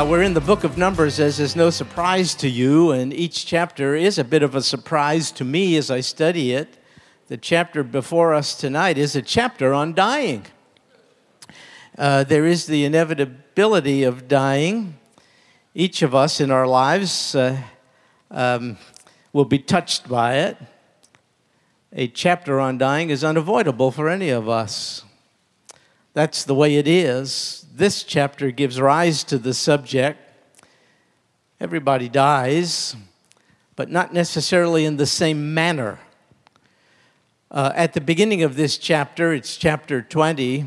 Uh, we're in the book of Numbers, as is no surprise to you, and each chapter is a bit of a surprise to me as I study it. The chapter before us tonight is a chapter on dying. Uh, there is the inevitability of dying. Each of us in our lives uh, um, will be touched by it. A chapter on dying is unavoidable for any of us. That's the way it is this chapter gives rise to the subject. Everybody dies, but not necessarily in the same manner. Uh, at the beginning of this chapter, it's chapter 20,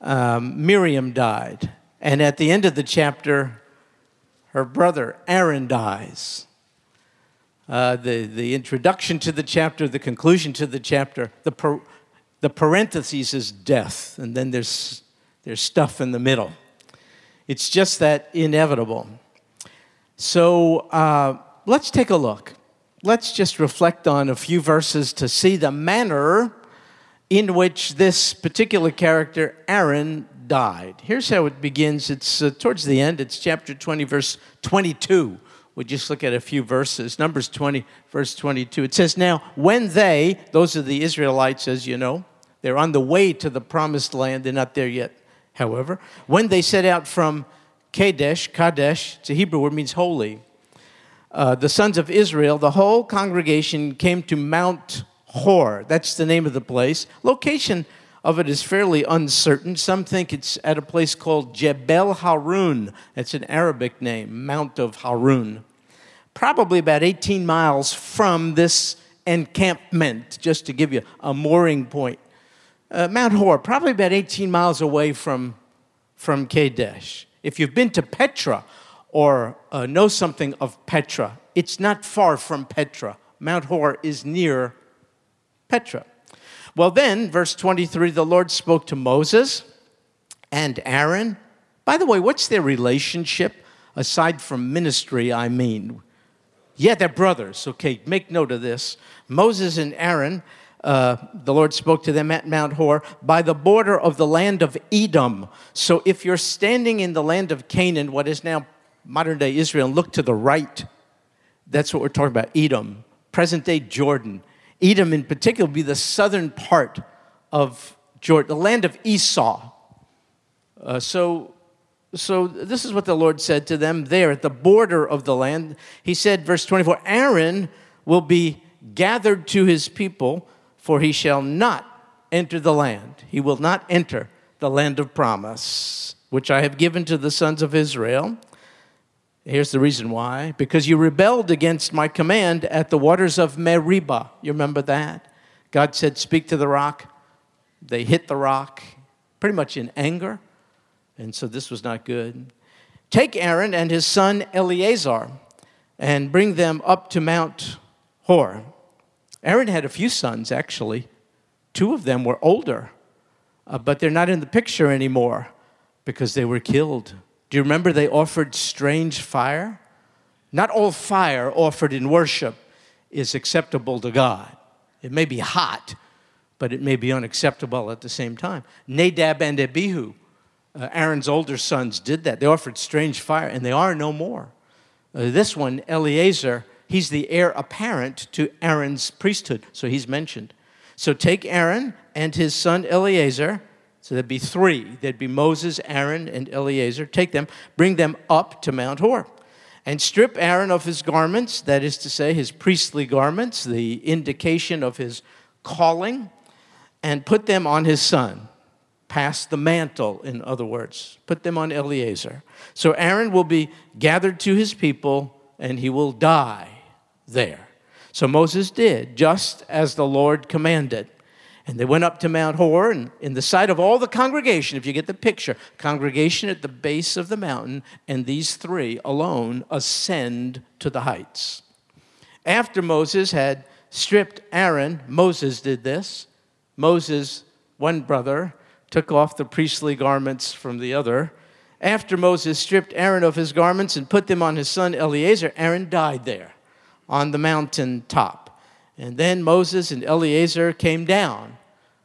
um, Miriam died. And at the end of the chapter, her brother Aaron dies. Uh, the, the introduction to the chapter, the conclusion to the chapter, the, the parentheses is death, and then there's there's stuff in the middle. It's just that inevitable. So uh, let's take a look. Let's just reflect on a few verses to see the manner in which this particular character, Aaron, died. Here's how it begins. It's uh, towards the end, it's chapter 20, verse 22. We just look at a few verses. Numbers 20, verse 22. It says, Now, when they, those are the Israelites, as you know, they're on the way to the promised land, they're not there yet however, when they set out from Kadesh, Kadesh, it's a Hebrew word, means holy, uh, the sons of Israel, the whole congregation came to Mount Hor. That's the name of the place. Location of it is fairly uncertain. Some think it's at a place called Jebel Harun. That's an Arabic name, Mount of Harun. Probably about 18 miles from this encampment, just to give you a mooring point uh, Mount Hor, probably about 18 miles away from, from Kadesh. If you've been to Petra or uh, know something of Petra, it's not far from Petra. Mount Hor is near Petra. Well, then, verse 23 the Lord spoke to Moses and Aaron. By the way, what's their relationship aside from ministry? I mean, yeah, they're brothers. Okay, make note of this. Moses and Aaron uh, the Lord spoke to them at Mount Hor by the border of the land of Edom. So if you're standing in the land of Canaan, what is now modern day Israel, look to the right, that's what we're talking about Edom, present day Jordan. Edom, in particular, will be the southern part of Jordan, the land of Esau. Uh, so, so this is what the Lord said to them there at the border of the land. He said, verse 24 Aaron will be gathered to his people for he shall not enter the land. He will not enter the land of promise, which I have given to the sons of Israel. Here's the reason why because you rebelled against my command at the waters of Meribah. You remember that? God said, Speak to the rock. They hit the rock, pretty much in anger. And so this was not good. Take Aaron and his son Eleazar and bring them up to Mount Hor. Aaron had a few sons, actually. Two of them were older, uh, but they're not in the picture anymore because they were killed. Do you remember they offered strange fire? Not all fire offered in worship is acceptable to God. It may be hot, but it may be unacceptable at the same time. Nadab and Abihu, uh, Aaron's older sons, did that. They offered strange fire, and they are no more. Uh, this one, Eleazar, he's the heir apparent to Aaron's priesthood, so he's mentioned. So take Aaron and his son Eleazar, so there'd be three. There'd be Moses, Aaron, and Eleazar. Take them, bring them up to Mount Hor, and strip Aaron of his garments, that is to say, his priestly garments, the indication of his calling, and put them on his son. Pass the mantle, in other words. Put them on Eleazar. So Aaron will be gathered to his people, and he will die there. So Moses did just as the Lord commanded. And they went up to Mount Hor, and in the sight of all the congregation, if you get the picture, congregation at the base of the mountain, and these three alone ascend to the heights. After Moses had stripped Aaron, Moses did this. Moses, one brother, took off the priestly garments from the other. After Moses stripped Aaron of his garments and put them on his son Eleazar, Aaron died there on the mountain top. And then Moses and Eleazar came down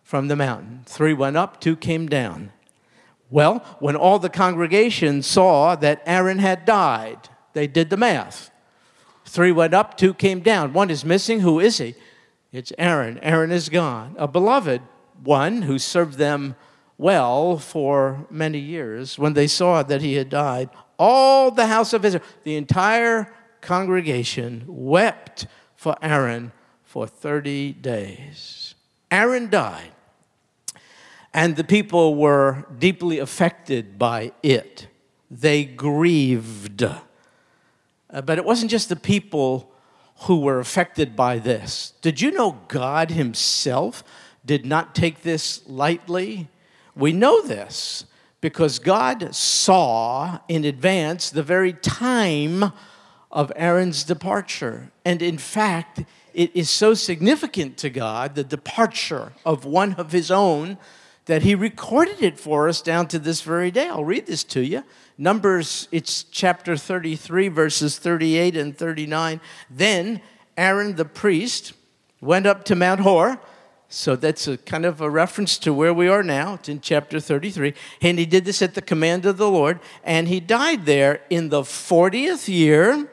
from the mountain. Three went up, two came down. Well, when all the congregation saw that Aaron had died, they did the math. Three went up, two came down. One is missing. Who is he? It's Aaron. Aaron is gone. A beloved one who served them well for many years. When they saw that he had died, all the house of Israel, the entire congregation wept for Aaron for 30 days. Aaron died, and the people were deeply affected by it. They grieved. Uh, but it wasn't just the people who were affected by this. Did you know God Himself did not take this lightly? We know this because God saw in advance the very time of Aaron's departure. And in fact, it is so significant to God, the departure of one of His own, that He recorded it for us down to this very day. I'll read this to you. Numbers, it's chapter 33, verses 38 and 39. Then Aaron the priest went up to Mount Hor. So that's a kind of a reference to where we are now. It's in chapter 33. And he did this at the command of the Lord. And he died there in the 40th year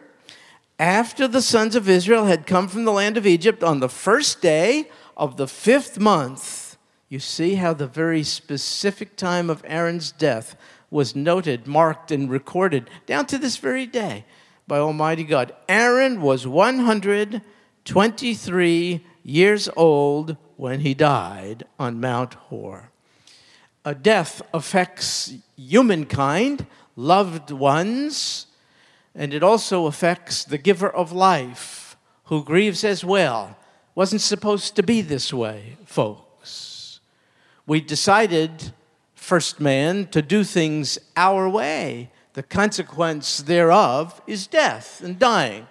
after the sons of Israel had come from the land of Egypt on the first day of the fifth month. You see how the very specific time of Aaron's death was noted, marked, and recorded down to this very day by Almighty God. Aaron was 123 years old when he died on Mount Hor. A death affects humankind, loved ones, and it also affects the giver of life who grieves as well. Wasn't supposed to be this way, folks. We decided first man to do things our way. The consequence thereof is death and dying.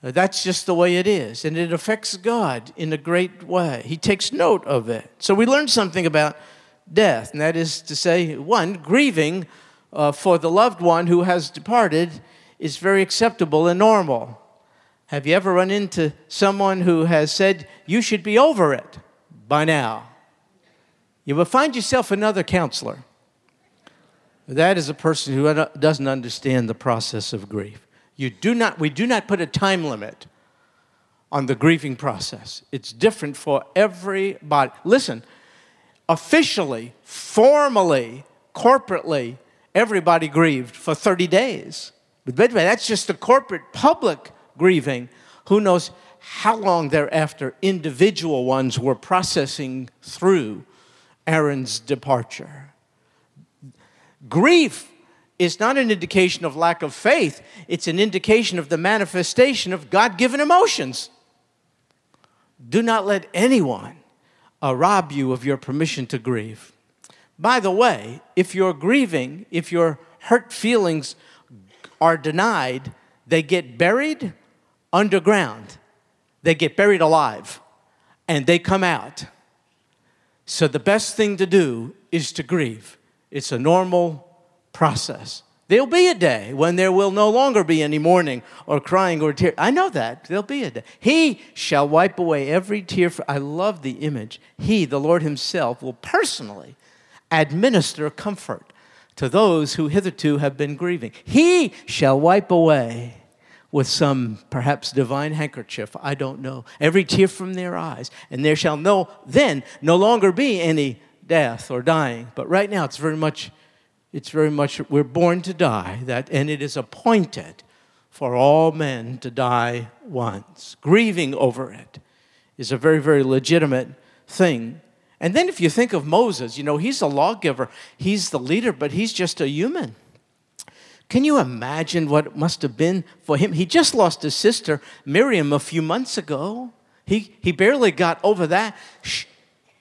That's just the way it is. And it affects God in a great way. He takes note of it. So we learned something about death, and that is to say, one, grieving uh, for the loved one who has departed is very acceptable and normal. Have you ever run into someone who has said, You should be over it by now? You will find yourself another counselor. That is a person who doesn't understand the process of grief. You do not, we do not put a time limit on the grieving process. It's different for everybody. Listen, officially, formally, corporately, everybody grieved for 30 days. But that's just the corporate public grieving. Who knows how long thereafter individual ones were processing through Aaron's departure. Grief is not an indication of lack of faith, it's an indication of the manifestation of God given emotions. Do not let anyone uh, rob you of your permission to grieve. By the way, if you're grieving, if your hurt feelings are denied, they get buried underground. They get buried alive and they come out. So the best thing to do is to grieve. It's a normal process. There'll be a day when there will no longer be any mourning or crying or tear. I know that. There'll be a day. He shall wipe away every tear. For, I love the image. He, the Lord Himself, will personally administer comfort to those who hitherto have been grieving. He shall wipe away with some perhaps divine handkerchief, I don't know, every tear from their eyes. And there shall no then no longer be any death or dying. But right now it's very much it's very much we're born to die that and it is appointed for all men to die once. Grieving over it is a very, very legitimate thing. And then if you think of Moses, you know, he's a lawgiver, he's the leader, but he's just a human. Can you imagine what it must have been for him? He just lost his sister, Miriam, a few months ago. He, he barely got over that. She,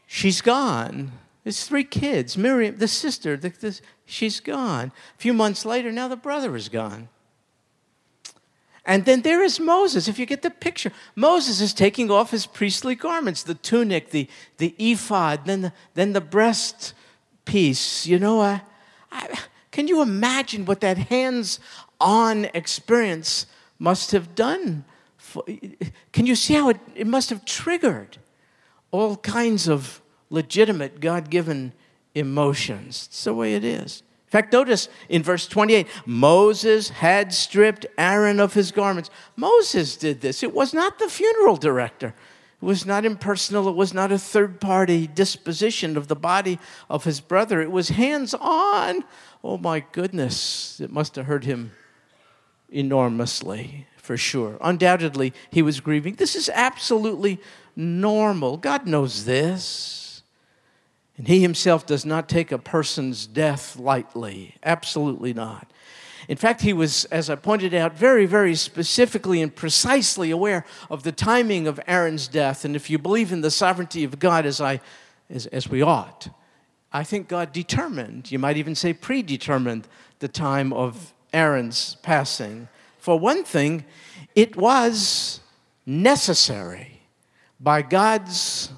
she's gone. There's three kids. Miriam, the sister, the, the, she's gone. A few months later, now the brother is gone. And then there is Moses. If you get the picture, Moses is taking off his priestly garments, the tunic, the, the ephod, then the, then the breast piece. You know, I, I can you imagine what that hands on experience must have done? For, can you see how it, it must have triggered all kinds of legitimate God given emotions. It's the way it is. In fact, notice in verse 28 Moses had stripped Aaron of his garments. Moses did this. It was not the funeral director, it was not impersonal, it was not a third party disposition of the body of his brother. It was hands on. Oh my goodness, it must have hurt him enormously, for sure. Undoubtedly, he was grieving. This is absolutely normal. God knows this. And he himself does not take a person's death lightly. Absolutely not. In fact, he was, as I pointed out, very, very specifically and precisely aware of the timing of Aaron's death. And if you believe in the sovereignty of God, as, I, as, as we ought, I think God determined, you might even say predetermined, the time of Aaron's passing. For one thing, it was necessary by God's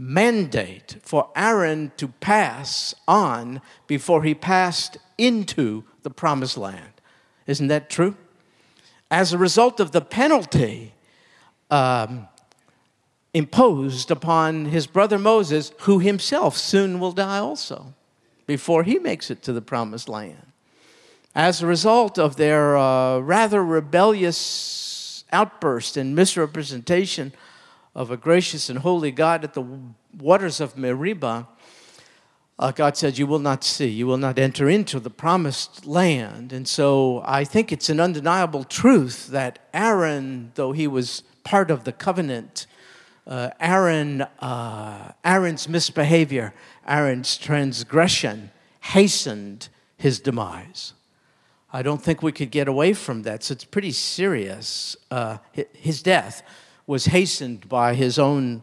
mandate for Aaron to pass on before he passed into the promised land. Isn't that true? As a result of the penalty um, imposed upon his brother Moses, who himself soon will die also before he makes it to the promised land. As a result of their uh, rather rebellious outburst and misrepresentation of a gracious and holy God at the waters of Meribah, uh, God said, You will not see, you will not enter into the promised land. And so I think it's an undeniable truth that Aaron, though he was part of the covenant, uh, Aaron, uh, Aaron's misbehavior, Aaron's transgression hastened his demise. I don't think we could get away from that. So it's pretty serious. Uh, his death was hastened by his own,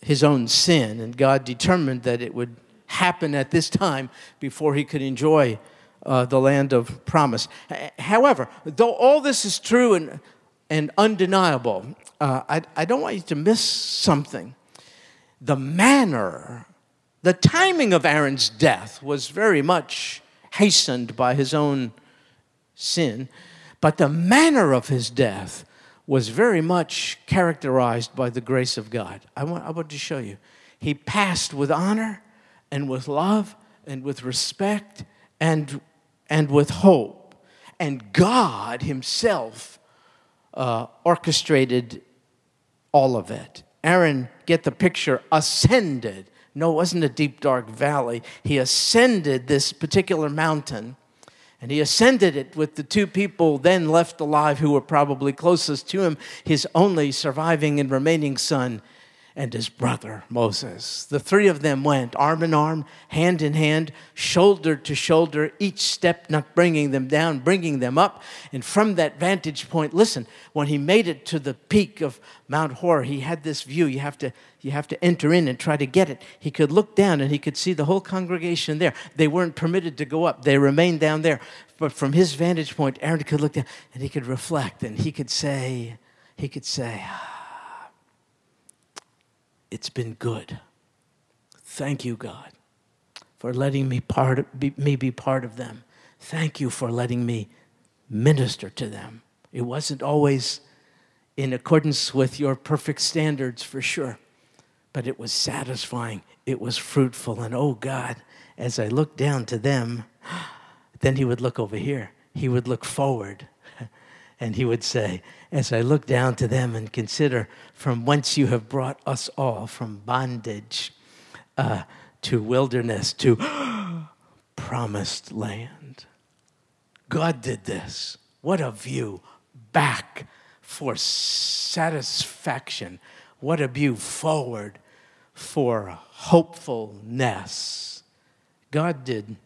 his own sin, and God determined that it would happen at this time before he could enjoy uh, the land of promise. However, though all this is true and, and undeniable, uh, I, I don't want you to miss something. The manner, the timing of Aaron's death was very much hastened by his own sin, but the manner of his death was very much characterized by the grace of God. I want, I want to show you. He passed with honor and with love and with respect and, and with hope. And God Himself uh, orchestrated all of it. Aaron, get the picture, ascended. No, it wasn't a deep, dark valley. He ascended this particular mountain and he ascended it with the two people then left alive who were probably closest to him, his only surviving and remaining son, and his brother Moses. The three of them went arm in arm, hand in hand, shoulder to shoulder, each step not bringing them down, bringing them up. And from that vantage point, listen, when he made it to the peak of Mount Hor, he had this view. You have to, you have to enter in and try to get it. He could look down and he could see the whole congregation there. They weren't permitted to go up, they remained down there. But from his vantage point, Aaron could look down and he could reflect and he could say, he could say, ah, it's been good. Thank you, God, for letting me, part be, me be part of them. Thank you for letting me minister to them. It wasn't always in accordance with your perfect standards, for sure, but it was satisfying. It was fruitful. And oh, God, as I looked down to them, then he would look over here. He would look forward and he would say, As I look down to them and consider from whence you have brought us all, from bondage uh, to wilderness to promised land. God did this. What a view back for satisfaction. What a view forward for hopefulness. God did,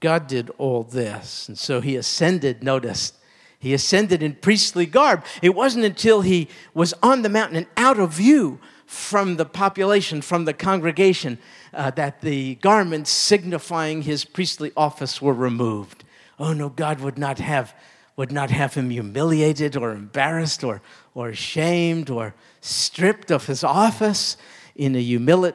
God did all this. And so he ascended, notice, he ascended in priestly garb. It wasn't until he was on the mountain and out of view from the population, from the congregation, uh, that the garments signifying his priestly office were removed. Oh no, God would not have, would not have him humiliated or embarrassed or, or shamed or stripped of his office in a humili-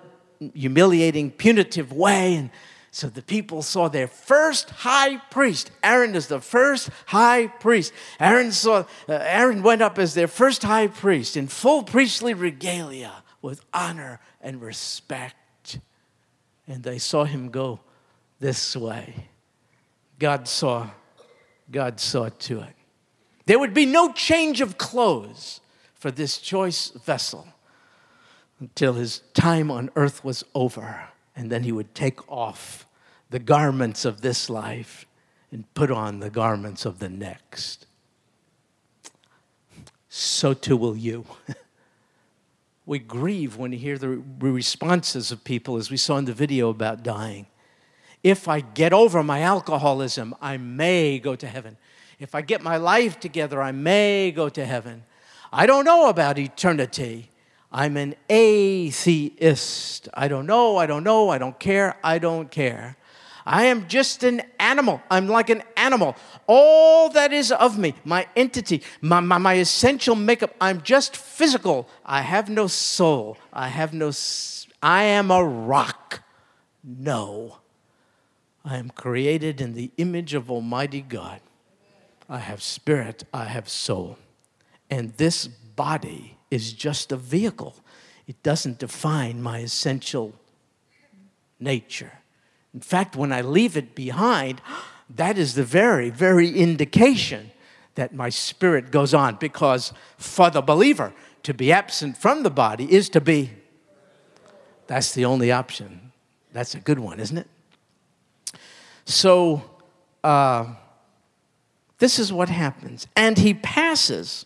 humiliating, punitive way. And so the people saw their first high priest. Aaron is the first high priest. Aaron saw uh, Aaron went up as their first high priest in full priestly regalia with honor and respect. and they saw him go this way. God saw, God saw to it. There would be no change of clothes for this choice vessel until his time on earth was over. And then he would take off the garments of this life and put on the garments of the next. So too will you. we grieve when we hear the responses of people, as we saw in the video about dying. If I get over my alcoholism, I may go to heaven. If I get my life together, I may go to heaven. I don't know about eternity. I'm an atheist. I don't know, I don't know, I don't care, I don't care. I am just an animal. I'm like an animal. All that is of me, my entity, my, my, my, essential makeup, I'm just physical. I have no soul. I have no, I am a rock. No. I am created in the image of Almighty God. I have spirit, I have soul. And this body is just a vehicle, it doesn't define my essential nature. In fact, when I leave it behind, that is the very, very indication that my spirit goes on. Because for the believer, to be absent from the body is to be. That's the only option. That's a good one, isn't it? So, uh, this is what happens. And he passes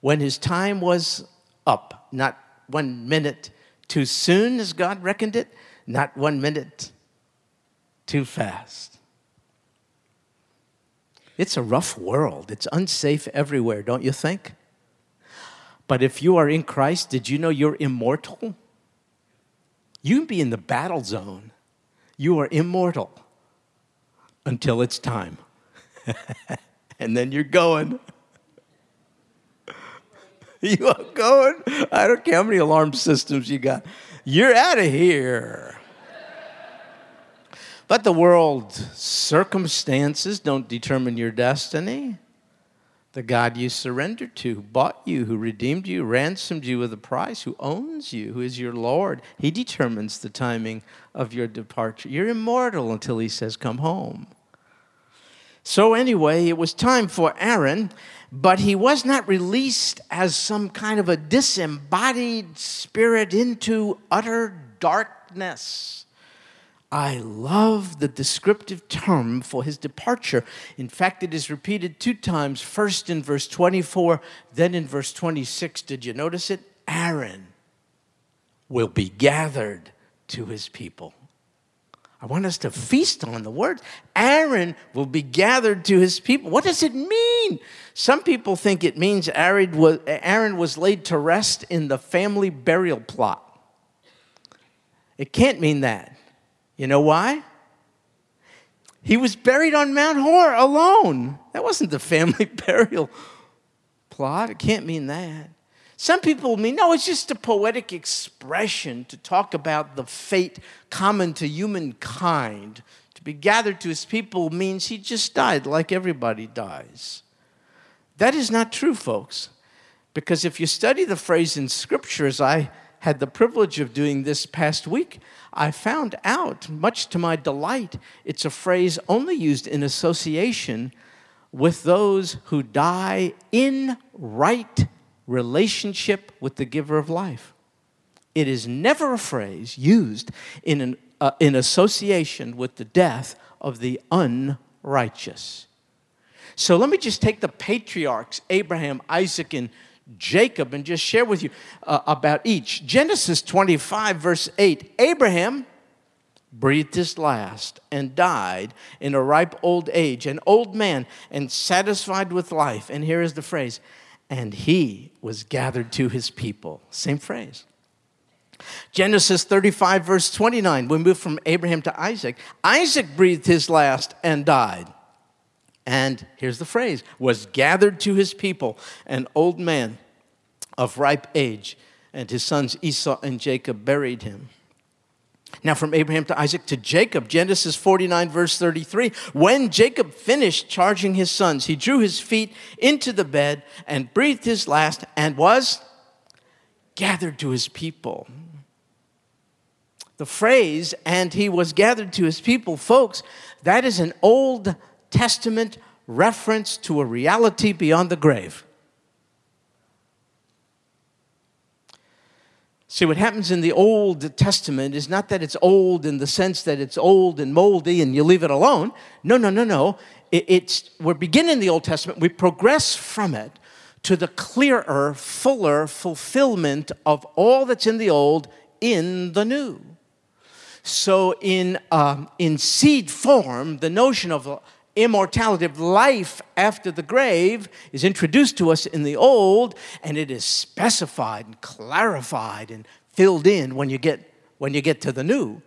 when his time was up, not one minute too soon, as God reckoned it, not one minute too fast. It's a rough world. It's unsafe everywhere, don't you think? But if you are in Christ, did you know you're immortal? You can be in the battle zone. You are immortal until it's time. and then you're going. you are going. I don't care how many alarm systems you got. You're out of here. But the world circumstances don't determine your destiny. The God you surrendered to, who bought you, who redeemed you, ransomed you with a price, who owns you, who is your Lord, He determines the timing of your departure. You're immortal until He says, Come home. So, anyway, it was time for Aaron, but he was not released as some kind of a disembodied spirit into utter darkness. I love the descriptive term for his departure. In fact, it is repeated two times, first in verse 24, then in verse 26. Did you notice it? Aaron will be gathered to his people. I want us to feast on the word. Aaron will be gathered to his people. What does it mean? Some people think it means Aaron was, Aaron was laid to rest in the family burial plot. It can't mean that. You know why? He was buried on Mount Hor alone. That wasn't the family burial plot. It can't mean that. Some people mean, no, it's just a poetic expression to talk about the fate common to humankind. To be gathered to his people means he just died like everybody dies. That is not true, folks. Because if you study the phrase in Scripture, as I had the privilege of doing this past week, I found out, much to my delight, it's a phrase only used in association with those who die in right relationship with the giver of life. It is never a phrase used in, an, uh, in association with the death of the unrighteous. So let me just take the patriarchs, Abraham, Isaac, and Jacob and just share with you uh, about each. Genesis 25, verse 8 Abraham breathed his last and died in a ripe old age, an old man and satisfied with life. And here is the phrase, and he was gathered to his people. Same phrase. Genesis 35, verse 29, we move from Abraham to Isaac. Isaac breathed his last and died and here's the phrase was gathered to his people an old man of ripe age and his sons esau and jacob buried him now from abraham to isaac to jacob genesis 49 verse 33 when jacob finished charging his sons he drew his feet into the bed and breathed his last and was gathered to his people The phrase, and he was gathered to his people, folks, that is an Old Testament reference to a reality beyond the grave. See, what happens in the Old Testament is not that it's old in the sense that it's old and moldy and you leave it alone. No, no, no, no. it's, we're beginning the Old Testament, we progress from it to the clearer, fuller fulfillment of all that's in the Old in the New. So, in, um, in seed form, the notion of immortality of life after the grave is introduced to us in the old and it is specified and clarified and filled in when you get when you get to the new.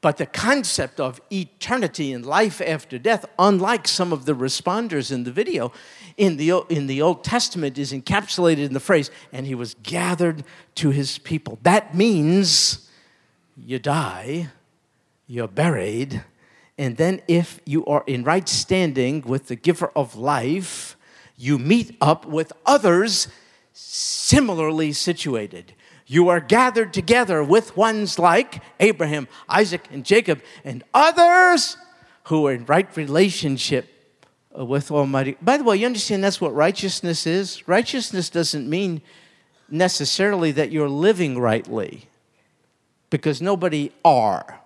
But the concept of eternity and life after death unlike some of the responders in the video in the, in the old testament is encapsulated in the phrase and he was gathered to his people. That means you die you're buried and then, if you are in right standing with the giver of life, you meet up with others similarly situated. You are gathered together with ones like Abraham, Isaac, and Jacob, and others who are in right relationship with Almighty. By the way, you understand that's what righteousness is? Righteousness doesn't mean necessarily that you're living rightly, because nobody are.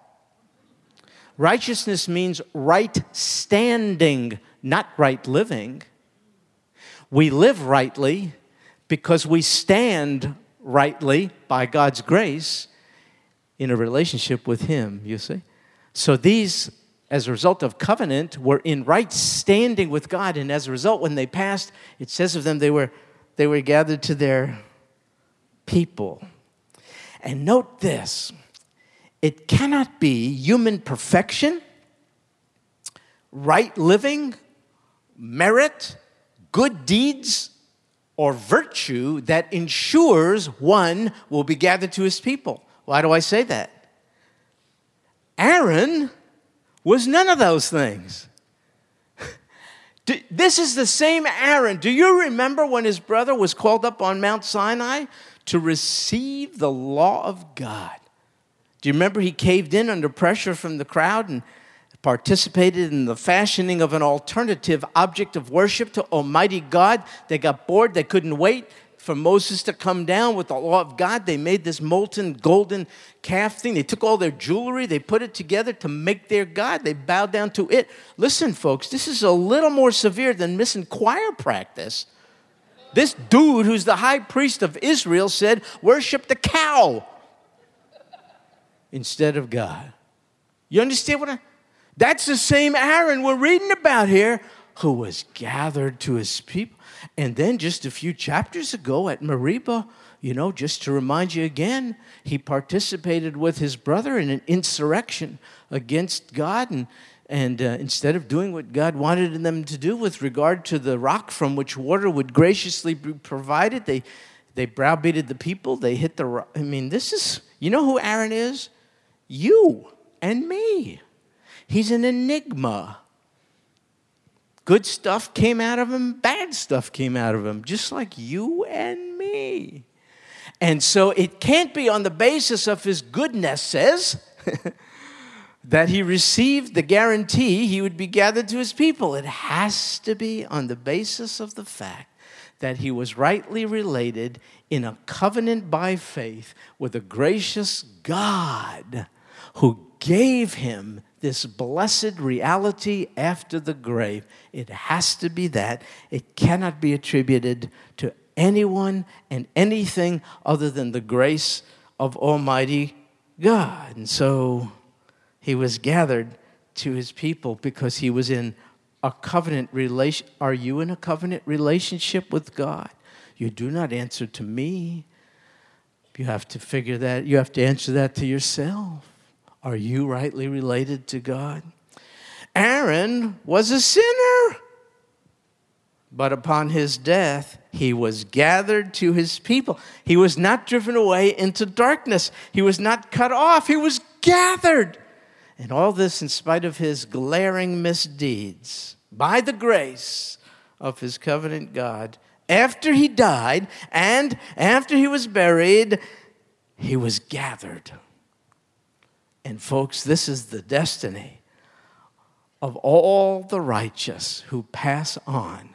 Righteousness means right standing, not right living. We live rightly because we stand rightly by God's grace in a relationship with Him, you see. So these, as a result of covenant, were in right standing with God, and as a result, when they passed, it says of them they were, they were gathered to their people. And note this it cannot be human perfection, right living, merit, good deeds, or virtue that ensures one will be gathered to his people. Why do I say that? Aaron was none of those things. This is the same Aaron. Do you remember when his brother was called up on Mount Sinai to receive the law of God? Do you remember he caved in under pressure from the crowd and participated in the fashioning of an alternative object of worship to Almighty God? They got bored, they couldn't wait for Moses to come down with the law of God. They made this molten golden calf thing. They took all their jewelry, they put it together to make their God. They bowed down to it. Listen, folks, this is a little more severe than missing choir practice. This dude, who's the high priest of Israel, said, Worship the cow instead of God. You understand what I? That's the same Aaron we're reading about here who was gathered to his people. And then just a few chapters ago at Meribah, you know, just to remind you again, he participated with his brother in an insurrection against God. And, and uh, instead of doing what God wanted them to do with regard to the rock from which water would graciously be provided, they, they browbeated the people. They hit the rock. I mean, this is, you know who Aaron is? You and me. He's an enigma. Good stuff came out of him, bad stuff came out of him, just like you and me. And so it can't be on the basis of his goodness, says, that he received the guarantee he would be gathered to his people. It has to be on the basis of the fact that he was rightly related in a covenant by faith with a gracious God who gave him this blessed reality after the grave. It has to be that. It cannot be attributed to anyone and anything other than the grace of Almighty God. And so he was gathered to his people because he was in a covenant relation. Are you in a covenant relationship with God? You do not answer to me. You have to figure that, you have to answer that to yourself. Are you rightly related to God? Aaron was a sinner. But upon his death, he was gathered to his people. He was not driven away into darkness. He was not cut off. He was gathered. And all this in spite of his glaring misdeeds, by the grace of his covenant God. After he died and after he was buried, he was gathered And, folks, this is the destiny of all the righteous who pass on.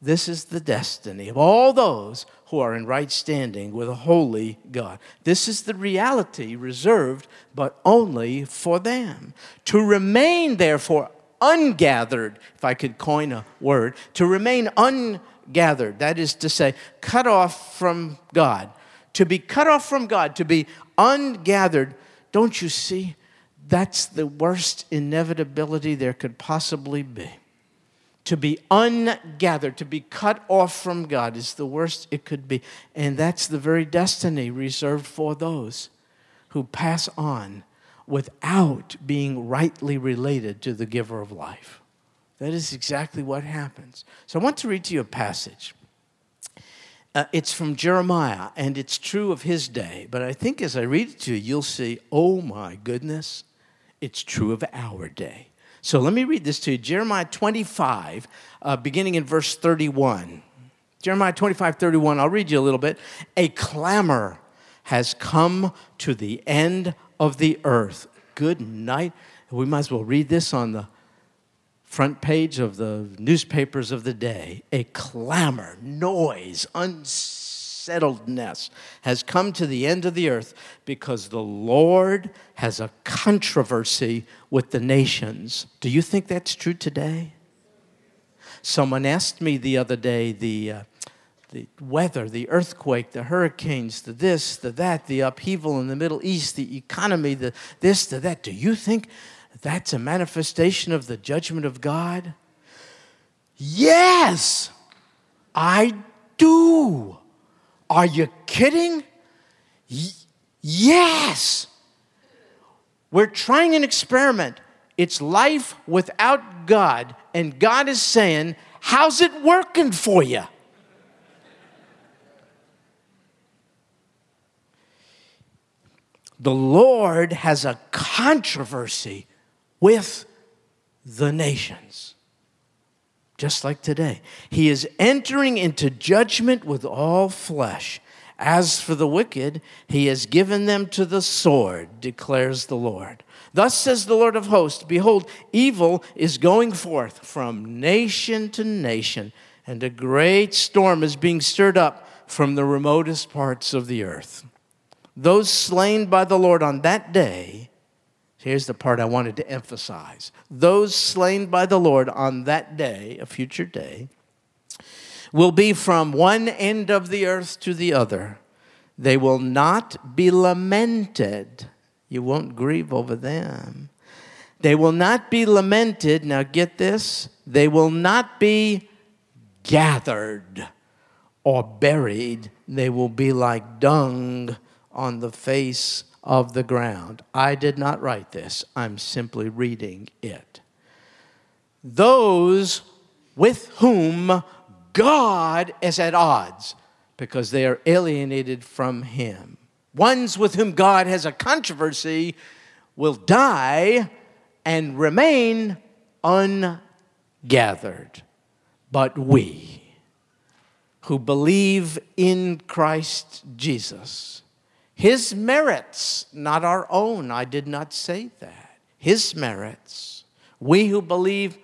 This is the destiny of all those who are in right standing with a holy God. This is the reality reserved, but only for them. To remain, therefore, ungathered, if I could coin a word, to remain ungathered, that is to say, cut off from God. To be cut off from God, to be ungathered, don't you see? That's the worst inevitability there could possibly be. To be ungathered, to be cut off from God is the worst it could be. And that's the very destiny reserved for those who pass on without being rightly related to the giver of life. That is exactly what happens. So I want to read to you a passage. Uh, it's from Jeremiah, and it's true of his day. But I think as I read it to you, you'll see, oh my goodness, it's true of our day. So let me read this to you Jeremiah 25, uh, beginning in verse 31. Jeremiah 25, 31, I'll read you a little bit. A clamor has come to the end of the earth. Good night. We might as well read this on the front page of the newspapers of the day. A clamor, noise, unsettledness has come to the end of the earth because the Lord has a controversy with the nations. Do you think that's true today? Someone asked me the other day the, uh, the weather, the earthquake, the hurricanes, the this, the that, the upheaval in the Middle East, the economy, the this, the that. Do you think that's a manifestation of the judgment of God? Yes, I do. Are you kidding? Y- yes. We're trying an experiment. It's life without God. And God is saying, How's it working for you? The Lord has a controversy with the nations just like today. He is entering into judgment with all flesh. As for the wicked, he has given them to the sword, declares the Lord. Thus says the Lord of hosts Behold, evil is going forth from nation to nation, and a great storm is being stirred up from the remotest parts of the earth. Those slain by the Lord on that day Here's the part I wanted to emphasize. Those slain by the Lord on that day, a future day, will be from one end of the earth to the other. They will not be lamented. You won't grieve over them. They will not be lamented. Now get this. They will not be gathered or buried. They will be like dung on the face of the ground. I did not write this, I'm simply reading it. Those with whom God is at odds because they are alienated from Him. Ones with whom God has a controversy will die and remain ungathered. But we who believe in Christ Jesus, his merits, not our own. I did not say that. His merits. We who believe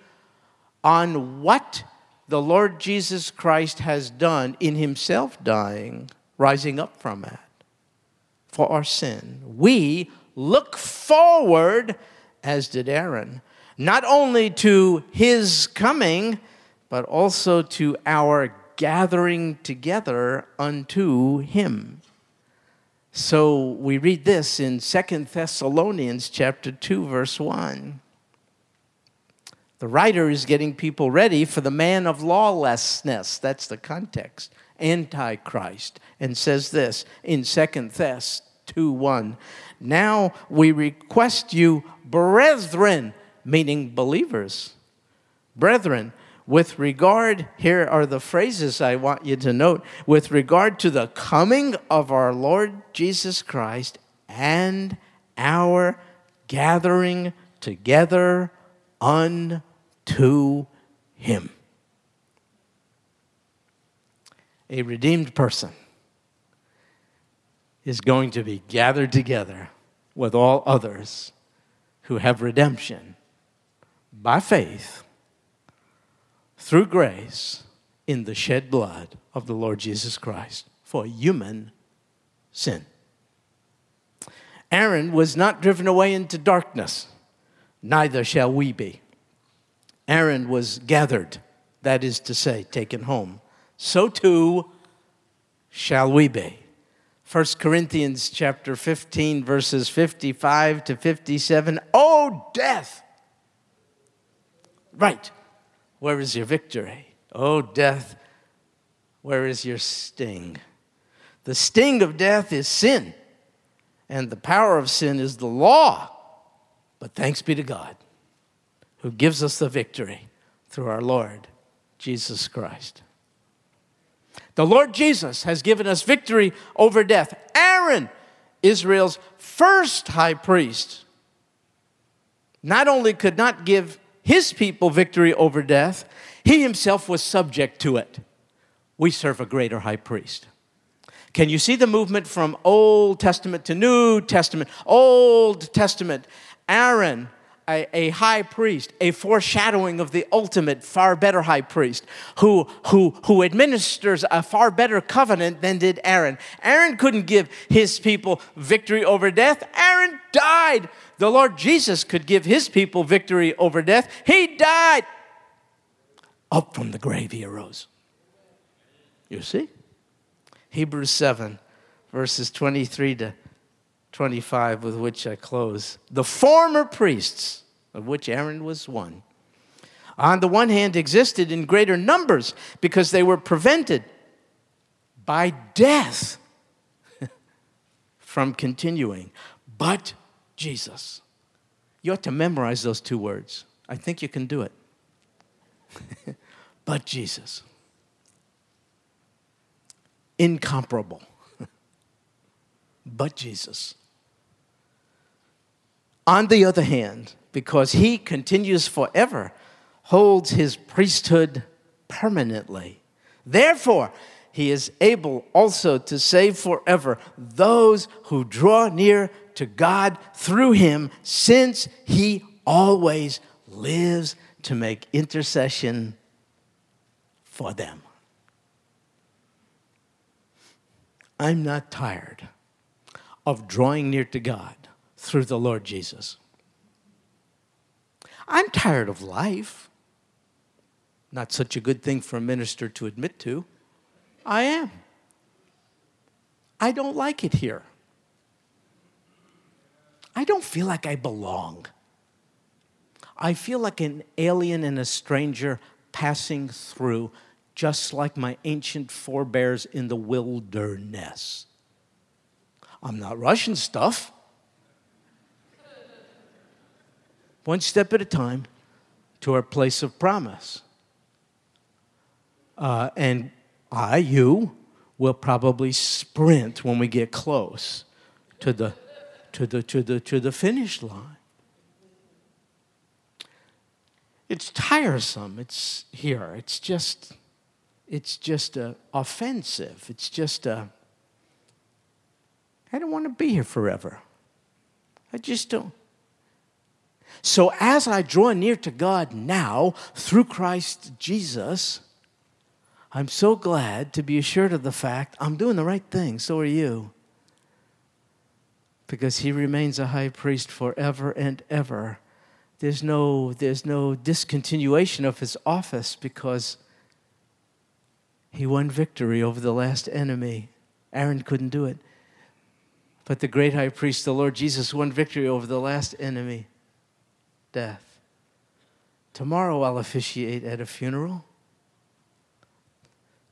on what the Lord Jesus Christ has done in Himself dying, rising up from it for our sin. We look forward, as did Aaron, not only to His coming, but also to our gathering together unto Him. So we read this in Second Thessalonians chapter 2 verse 1. The writer is getting people ready for the man of lawlessness. That's the context. Antichrist. And says this in Second Thess 2 1. Now we request you, brethren, meaning believers, brethren, with regard, here are the phrases I want you to note. With regard to the coming of our Lord Jesus Christ and our gathering together unto Him. A redeemed person is going to be gathered together with all others who have redemption by faith through grace in the shed blood of the Lord Jesus Christ for human sin. Aaron was not driven away into darkness, neither shall we be. Aaron was gathered, that is to say, taken home. So too shall we be. 1 Corinthians chapter 15 verses 55 to 57. Oh death. Right. Where is your victory? Oh death, where is your sting? The sting of death is sin, and the power of sin is the law. But thanks be to God who gives us the victory through our Lord Jesus Christ. The Lord Jesus has given us victory over death. Aaron, Israel's first high priest, not only could not give his people victory over death, he himself was subject to it. We serve a greater high priest. Can you see the movement from Old Testament to New Testament? Old Testament, Aaron a, a, high priest, a foreshadowing of the ultimate, far better high priest, who, who, who administers a far better covenant than did Aaron. Aaron couldn't give his people victory over death. Aaron died. The Lord Jesus could give his people victory over death. He died. Up from the grave he arose. You see? Hebrews 7, verses 23 to 25, with which I close. The former priests, of which Aaron was one, on the one hand existed in greater numbers because they were prevented by death from continuing. But Jesus. You ought to memorize those two words. I think you can do it. but Jesus. Incomparable. but Jesus on the other hand, because he continues forever, holds his priesthood permanently. Therefore, he is able also to save forever those who draw near to God through him, since he always lives to make intercession for them. I'm not tired of drawing near to God through the Lord Jesus. I'm tired of life. Not such a good thing for a minister to admit to. I am. I don't like it here. I don't feel like I belong. I feel like an alien and a stranger passing through, just like my ancient forebears in the wilderness. I'm not Russian stuff. One step at a time to our place of promise. Uh, and I, you, will probably sprint when we get close to the, to the, to the, to the finish line. It's tiresome. It's here. It's just, it's just uh, offensive. It's just a, uh, I don't want to be here forever. I just don't. So as I draw near to God now through Christ Jesus, I'm so glad to be assured of the fact I'm doing the right thing. So are you. Because he remains a high priest forever and ever. There's no, there's no discontinuation of his office because he won victory over the last enemy. Aaron couldn't do it. But the great high priest, the Lord Jesus, won victory over the last enemy death. Tomorrow I'll officiate at a funeral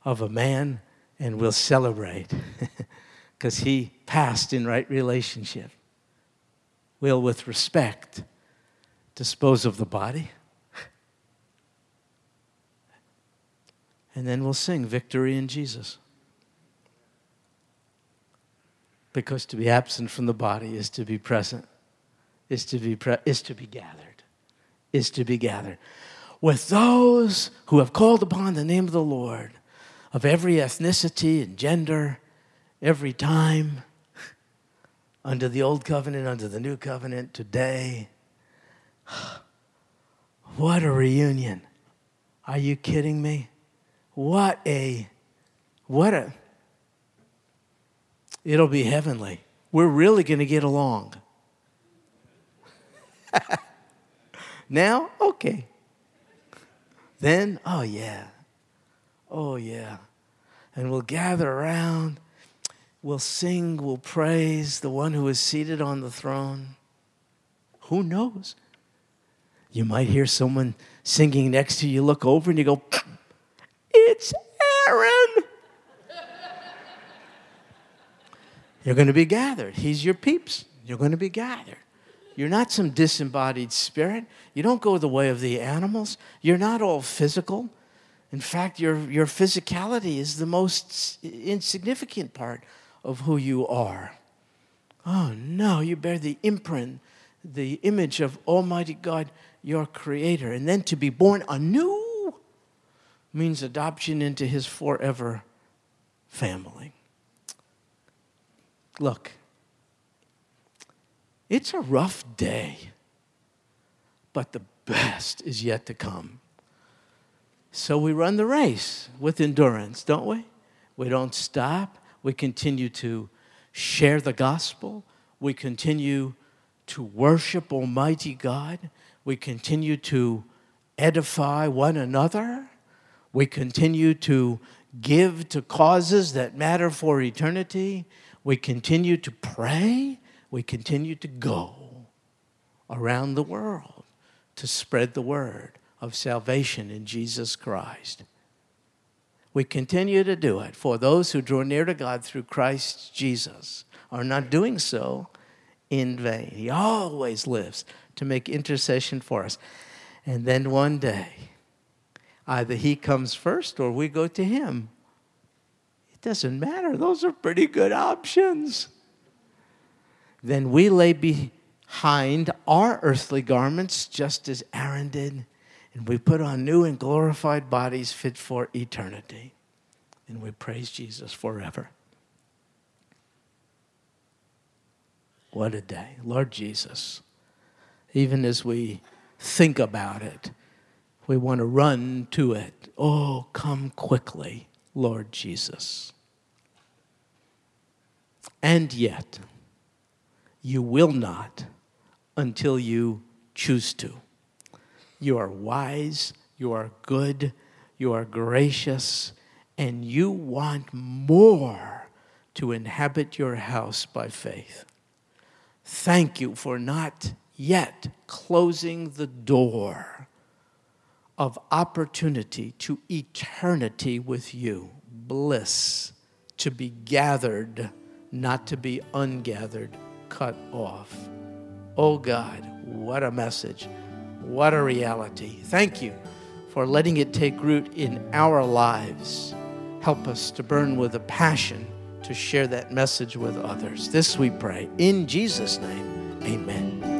of a man and we'll celebrate because he passed in right relationship. We'll, with respect, dispose of the body. And then we'll sing Victory in Jesus. Because to be absent from the body is to be present, is to be, pre- is to be gathered is to be gathered with those who have called upon the name of the Lord of every ethnicity and gender, every time, under the old covenant, under the new covenant, today, What a reunion. Are you kidding me? What a, what a, it'll be heavenly. We're really going to get along. now, okay. Then, oh yeah. Oh yeah. And we'll gather around. We'll sing, we'll praise the one who is seated on the throne. Who knows? You might hear someone singing next to you, look over and you go, It's Aaron. You're going to be gathered. He's your peeps. You're going to be gathered. You're not some disembodied spirit. You don't go the way of the animals. You're not all physical. In fact, your, your physicality is the most insignificant part of who you are. Oh no, you bear the imprint, the image of Almighty God your creator. And then to be born anew means adoption into his forever family. Look, it's a rough day, but the best is yet to come. So we run the race with endurance, don't we? We don't stop. We continue to share the gospel. We continue to worship Almighty God we continue to edify one another. We continue to give to causes that matter for eternity. We continue to pray. We continue to go around the world to spread the word of salvation in Jesus Christ. We continue to do it for those who draw near to God through Christ Jesus are not doing so in vain. He always lives to make intercession for us. And then one day, either he comes first or we go to him. It doesn't matter. Those are pretty good options. Then we lay behind our earthly garments just as Aaron did, and we put on new and glorified bodies fit for eternity. And we praise Jesus forever. What a day. Lord Jesus even as we think about it, we want to run to it. Oh, come quickly, Lord Jesus. And yet, you will not until you choose to. You are wise, you are good, you are gracious, and you want more to inhabit your house by faith. Thank you for not yet closing the door of opportunity to eternity with you, bliss, to be gathered, not to be ungathered, cut off. Oh God, what a message, what a reality. Thank you for letting it take root in our lives. Help us to burn with a passion to share that message with others. This we pray. In Jesus' name, amen.